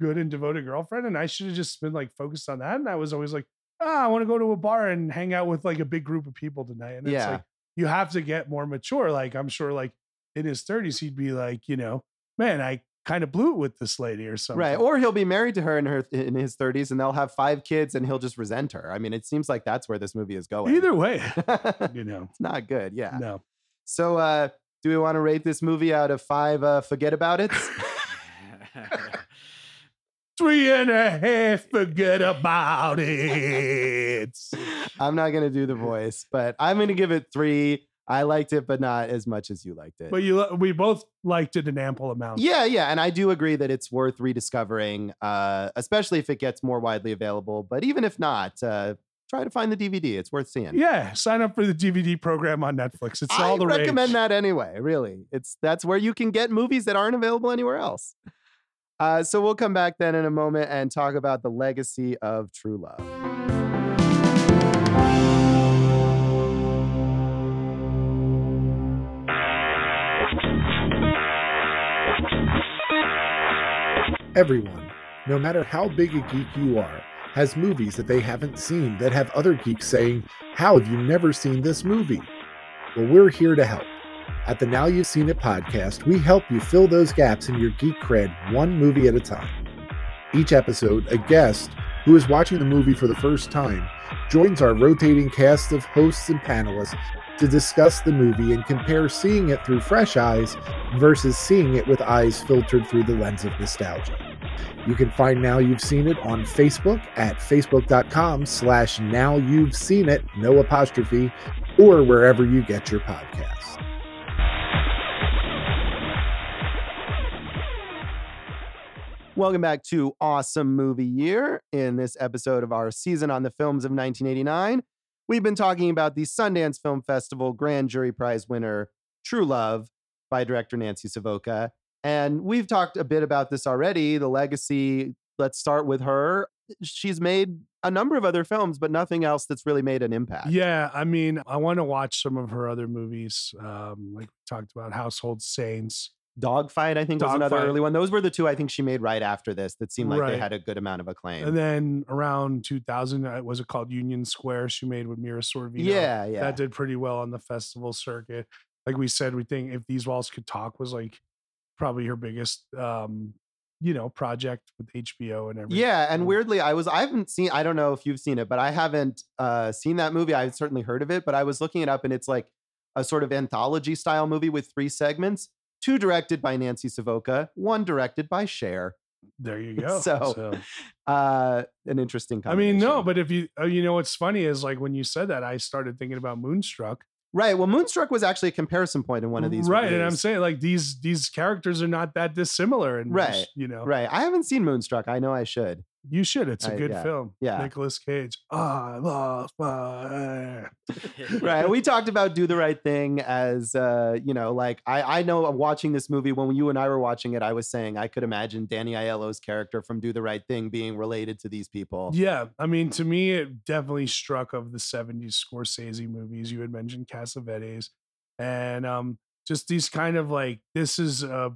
good and devoted girlfriend, and I should have just been like focused on that. And I was always like, ah, I want to go to a bar and hang out with like a big group of people tonight. And it's like you have to get more mature. Like I'm sure, like in his thirties, he'd be like, you know, man, I kind of blew it with this lady or something. Right. Or he'll be married to her in her in his 30s and they'll have five kids and he'll just resent her. I mean, it seems like that's where this movie is going. either way, (laughs) you know, It's not good. Yeah. no. So uh do we want to rate this movie out of five uh forget about it? (laughs) (laughs) Three and a half, forget about it. I'm not gonna do the voice, but I'm gonna give it three. I liked it, but not as much as you liked it. But you, we both liked it an ample amount. Yeah, yeah, and I do agree that it's worth rediscovering, uh, especially if it gets more widely available. But even if not, uh, try to find the DVD. It's worth seeing. Yeah, sign up for the DVD program on Netflix. It's I all the right. I recommend rage. that anyway. Really, it's that's where you can get movies that aren't available anywhere else. Uh, so we'll come back then in a moment and talk about the legacy of True Love. Everyone, no matter how big a geek you are, has movies that they haven't seen that have other geeks saying, How have you never seen this movie? Well, we're here to help. At the Now You've Seen It podcast, we help you fill those gaps in your geek cred one movie at a time. Each episode, a guest who is watching the movie for the first time joins our rotating cast of hosts and panelists to discuss the movie and compare seeing it through fresh eyes versus seeing it with eyes filtered through the lens of nostalgia. You can find Now You've Seen It on Facebook at facebook.com slash now you've seen it, no apostrophe, or wherever you get your podcasts. Welcome back to Awesome Movie Year. In this episode of our season on the films of 1989, we've been talking about the Sundance Film Festival Grand Jury Prize winner, True Love, by director Nancy Savoca. And we've talked a bit about this already the legacy. Let's start with her. She's made a number of other films, but nothing else that's really made an impact. Yeah, I mean, I want to watch some of her other movies, um, like we talked about Household Saints. Dogfight, I think, was another Dogfight. early one. Those were the two I think she made right after this that seemed like they had a good amount of acclaim. And then around 2000, uh, was it called Union Square? She made with Mira Sorvino. yeah, yeah. that did pretty well on the festival circuit. Like we said, we think if these walls could talk was like probably her biggest, um, you know, project with HBO and everything. Yeah, and weirdly, I was I haven't seen I don't know if you've seen it, but I haven't uh seen that movie. I've certainly heard of it, but I was looking it up and it's like a sort of anthology style movie with three segments, two directed by Nancy Savoca, one directed by Cher. there you (laughs) go. So, Uh an interesting I mean, no, but if you, uh, you know, what's funny is like when you said that, I started thinking about Moonstruck. Right. Well, Moonstruck was actually a comparison point in one of these. right? And I'm saying like these these characters are not that dissimilar, and Right, You know, Right. I haven't seen Moonstruck. I know I should. You should. It's a I- good yeah, film. yeah. Nicolas Cage. I lost my. (laughs) right (laughs) we talked about do the right thing as uh you know like i i know watching this movie when you and i were watching it i was saying i could imagine danny aiello's character from do the right thing being related to these people Yeah, I mean, to me, it definitely struck of the '70s Scorsese movies. You had mentioned Cassavetes, and um, just these kind of like this is a, a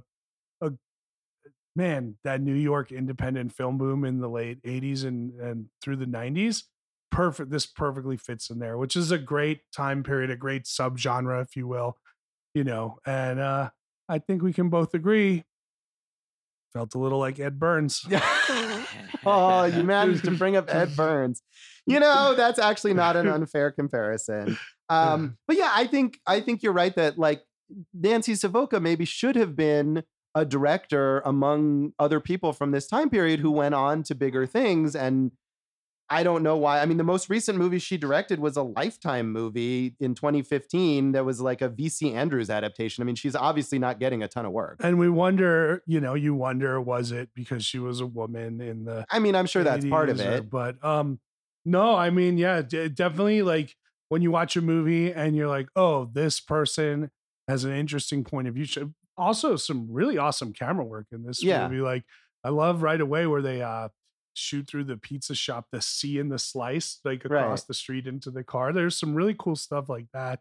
man that New York independent film boom in the late '80s and and through the '90s. Perfect. This perfectly fits in there, which is a great time period, a great subgenre, if you will. You know, and uh, I think we can both agree. Felt a little like Ed Burns. (laughs) oh you managed to bring up ed (laughs) burns you know that's actually not an unfair comparison um but yeah i think i think you're right that like nancy savoca maybe should have been a director among other people from this time period who went on to bigger things and I don't know why. I mean, the most recent movie she directed was a Lifetime movie in 2015 that was like a VC Andrews adaptation. I mean, she's obviously not getting a ton of work. And we wonder, you know, you wonder, was it because she was a woman in the I mean, I'm sure that's part of 80s or- it. but um, no, I mean, yeah, d- definitely. Like when you watch a movie and you're like, oh, this person has an interesting point of view. Also, some really awesome camera work in this Yeah. movie. Like I love right away where they uh shoot through the pizza shop, the C in the slice, like across Right. the street into the car. There's some really cool stuff like that.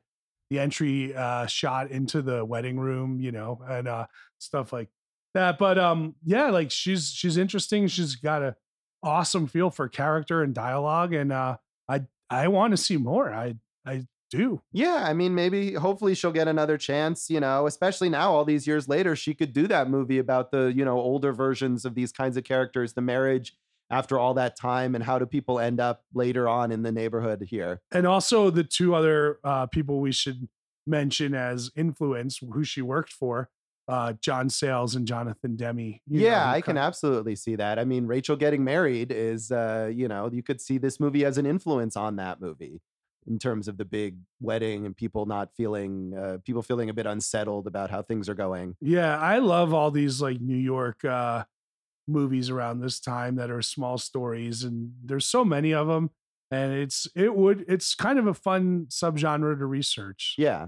The entry uh shot into the wedding room, you know, and uh stuff like that. But um, yeah, like she's she's interesting. She's got a awesome feel for character and dialogue, and uh, I I want to see more. I I do. Yeah, I mean, maybe hopefully she'll get another chance, you know, especially now, all these years later, she could do that movie about the, you know, older versions of these kinds of characters, the marriage after all that time, and how do people end up later on in the neighborhood here. And also the two other uh, people we should mention as influence who she worked for, uh, John Sayles and Jonathan Demme. know, yeah, who I can absolutely see that. I mean, Rachel getting married is, uh, you know, you could see this movie as an influence on that movie in terms of the big wedding and people not feeling, uh, people feeling a bit unsettled about how things are going. Yeah, I love all these like New York uh movies around this time that are small stories and there's so many of them and it's it would it's kind of a fun subgenre to research. Yeah.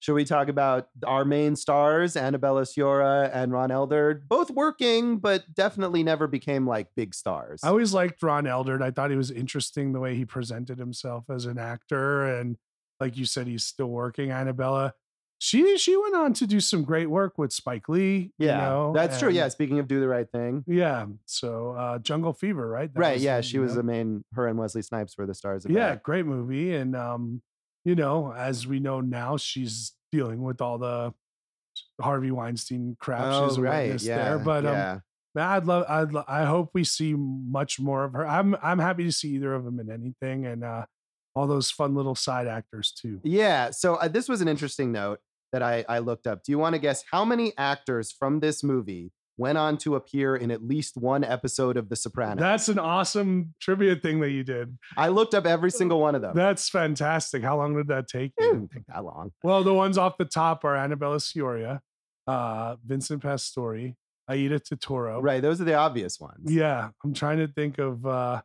Should we talk about our main stars, Annabella Sciorra and Ron Eldard, both working, but definitely never became like big stars? I always liked Ron Eldard. I thought he was interesting the way he presented himself as an actor and like you said he's still working Annabella. She she went on to do some great work with Spike Lee, you yeah, know, that's true. Yeah, speaking of do the right thing. Yeah, so uh Jungle Fever, right? That right. Yeah, she was know? the main, her and Wesley Snipes were the stars of yeah that. great movie and um you know as we know now she's dealing with all the harvey weinstein crap she's a Oh, right. witness Yeah. there but um man, i'd love i'd lo- i hope we see much more of her i'm i'm happy to see either of them in anything and uh all those fun little side actors too Yeah. So uh, this was an interesting note that I, I looked up. Do you want to guess how many actors from this movie went on to appear in at least one episode of The Sopranos? that's an awesome trivia thing that you did I looked up every single one of them. that's fantastic how long did that take it didn't take that long. Well, the ones off the top are Annabella Sciorra, uh, Vincent Pastore, Aida Turturro. Right. Those are the obvious ones. Yeah, I'm trying to think of uh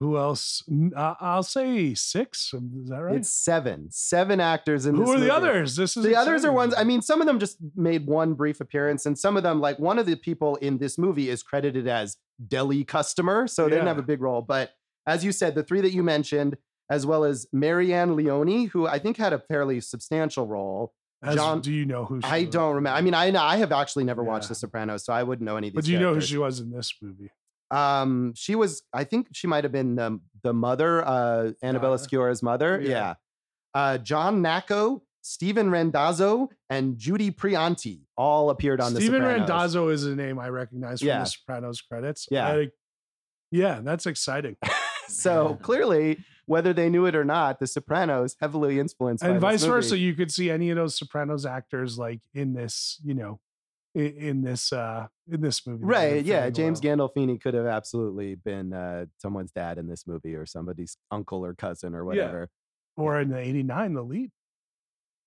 who else. Uh, I'll say six. Um, is that right? It's seven. Seven actors in who this are the movie. others? This is The others are ones, I mean, some of them just made one brief appearance, and some of them, like one of the people in this movie is credited as deli customer. So they didn't have a big role. But as you said, the three that you mentioned, as well as Marianne Leone, who I think had a fairly substantial role. As- John- do you know who? She I was? don't remember. I mean, I I have actually never watched The Sopranos, so I wouldn't know any of these. But do you know who she was in this movie? Um, she was. I think she might have been the the mother, uh, Annabella Sciorra's mother. Yeah. Yeah. Uh, John Nacco, Steven Randazzo, and Judy Prianti all appeared on Steven The Sopranos. Randazzo is a name I recognize from Yeah. the Sopranos credits. Yeah. I- yeah, that's exciting. (laughs) So (laughs) clearly, whether they knew it or not, The Sopranos heavily influenced. and vice versa, you could see any of those Sopranos actors like in this, you know, in, in this uh in this movie. Right. Yeah. James well. Gandolfini could have absolutely been uh, someone's dad in this movie or somebody's uncle or cousin or whatever. or in the '89, the lead.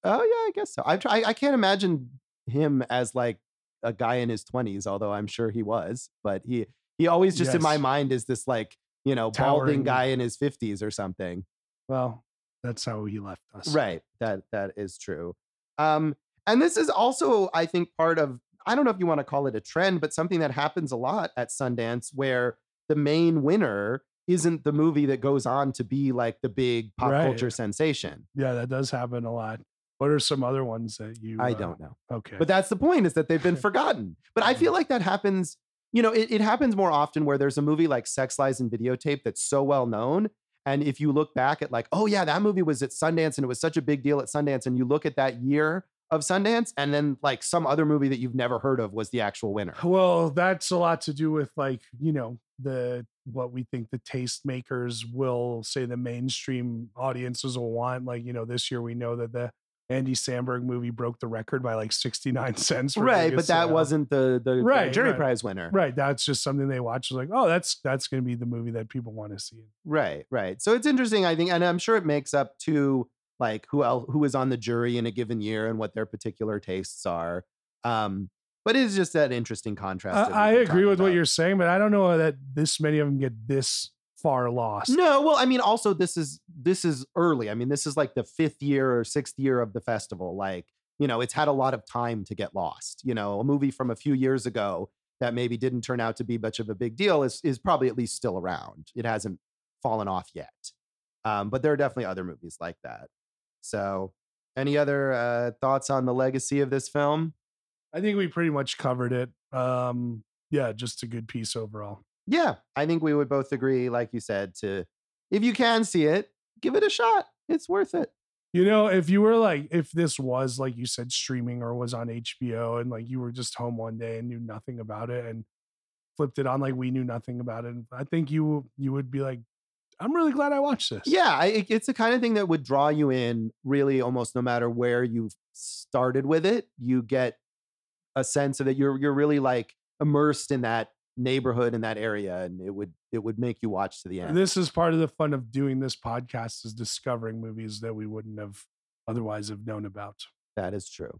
Oh yeah, I guess so. I try. I can't imagine him as like a guy in his twenties, although I'm sure he was. But he he always just in my mind is this like you know balding guy in his fifties or something. Well, that's how he left us. Right. That that is true. Um, and this is also, I think, part of I don't know if you want to call it a trend, but something that happens a lot at Sundance where the main winner isn't the movie that goes on to be like the big pop Right. culture sensation. Yeah, that does happen a lot. What are some other ones that you? I uh, don't know. Okay. But that's the point is that they've been (laughs) forgotten. But I feel like that happens, you know, it, it happens more often where there's a movie like Sex Lies and Videotape that's so well known. And if you look back at like, oh yeah, that movie was at Sundance and it was such a big deal at Sundance, and you look at that year of Sundance, and then like some other movie that you've never heard of was the actual winner. Well, that's a lot to do with like, you know, the what we think the tastemakers will say the mainstream audiences will want. Like, you know, this year we know that the Andy Samberg movie broke the record by like 69 (laughs) cents. for Right, but that sale. wasn't the the, the jury right. prize winner. right. That's just something they watch. It's like, oh, that's that's gonna be the movie that people want to see. Right, right. So it's interesting, I think, and I'm sure it makes up to like who else who is on the jury in a given year and what their particular tastes are. Um, but it's just that interesting contrast. that I, I we've been agree with what you're saying, but I don't know that this many of them get this far lost. No, well, I mean, also this is this is early. I mean, this is like the fifth year or sixth year of the festival. Like, you know, it's had a lot of time to get lost. You know, a movie from a few years ago that maybe didn't turn out to be much of a big deal is is probably at least still around. It hasn't fallen off yet. Um, but there are definitely other movies like that. So, any other uh, thoughts on the legacy of this film? I think we pretty much covered it. Um, yeah, just a good piece overall. Yeah, I think we would both agree, like you said, to if you can see it, give it a shot. It's worth it. You know, if you were like, if this was like you said, streaming or was on HBO, and like you were just home one day and knew nothing about it, and flipped it on like we knew nothing about it, I think you you would be like, I'm really glad I watched this. Yeah, I, it's the kind of thing that would draw you in really almost no matter where you started with it. You get a sense of that you're you're really like immersed in that neighborhood in that area and it would it would make you watch to the end. This is part of the fun of doing this podcast is discovering movies that we wouldn't have otherwise have known about. That is true.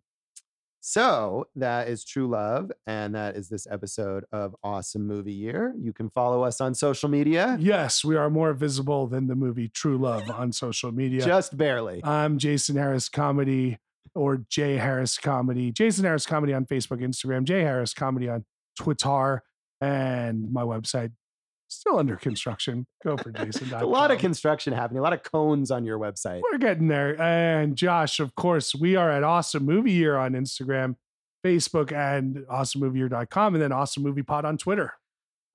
So that is True Love, and that is this episode of Awesome Movie Year. You can follow us on social media, Yes, we are more visible than the movie True Love on social media. just barely. I'm Jason Harris Comedy or Jay Harris Comedy. Jason Harris Comedy on Facebook, Instagram, Jay Harris Comedy on Twitter, and my website still under construction. Go for (laughs) Jason. a lot of construction happening, a lot of cones on your website. We're getting there. And Josh, of course, we are at Awesome Movie Year on Instagram, Facebook, and awesomemovieyear.com, and then Awesome Movie Pod on Twitter.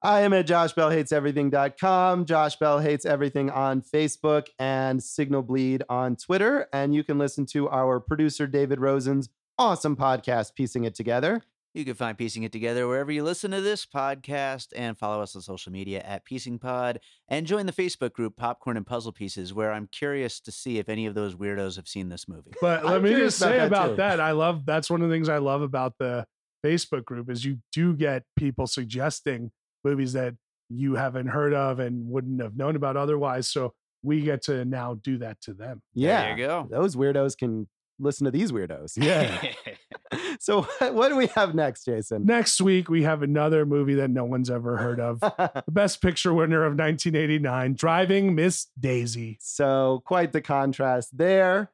I am at joshbellhateseverything.com. Josh Bell Hates Everything on Facebook and Signal Bleed on Twitter. And you can listen to our producer, David Rosen's awesome podcast, Piecing It Together. You can find Piecing It Together wherever you listen to this podcast and follow us on social media at Piecing Pod and join the Facebook group Popcorn and Puzzle Pieces, where I'm curious to see if any of those weirdos have seen this movie. But let I'm me curious just about say that about too. that, I love that's one of the things I love about the Facebook group is you do get people suggesting movies that you haven't heard of and wouldn't have known about otherwise. So we get to now do that to them. Yeah. There you go. Those weirdos can listen to these weirdos. Yeah. (laughs) so what, (laughs) what do we have next, Jason? Next week, we have another movie that no one's ever heard of. the (laughs) Best Picture winner of 1989, Driving Miss Daisy. so quite the contrast there.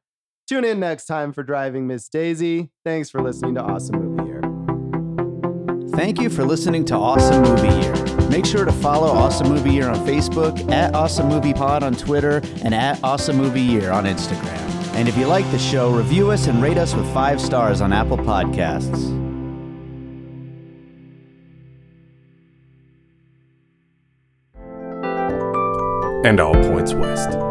Tune in next time for Driving Miss Daisy. Thanks for listening to Awesome Movie Year. Thank you for listening to Awesome Movie Year. Make sure to follow Awesome Movie Year on Facebook, at Awesome Movie Pod on Twitter, and at Awesome Movie Year on Instagram. And if you like the show, review us and rate us with five stars on Apple Podcasts. and all points west.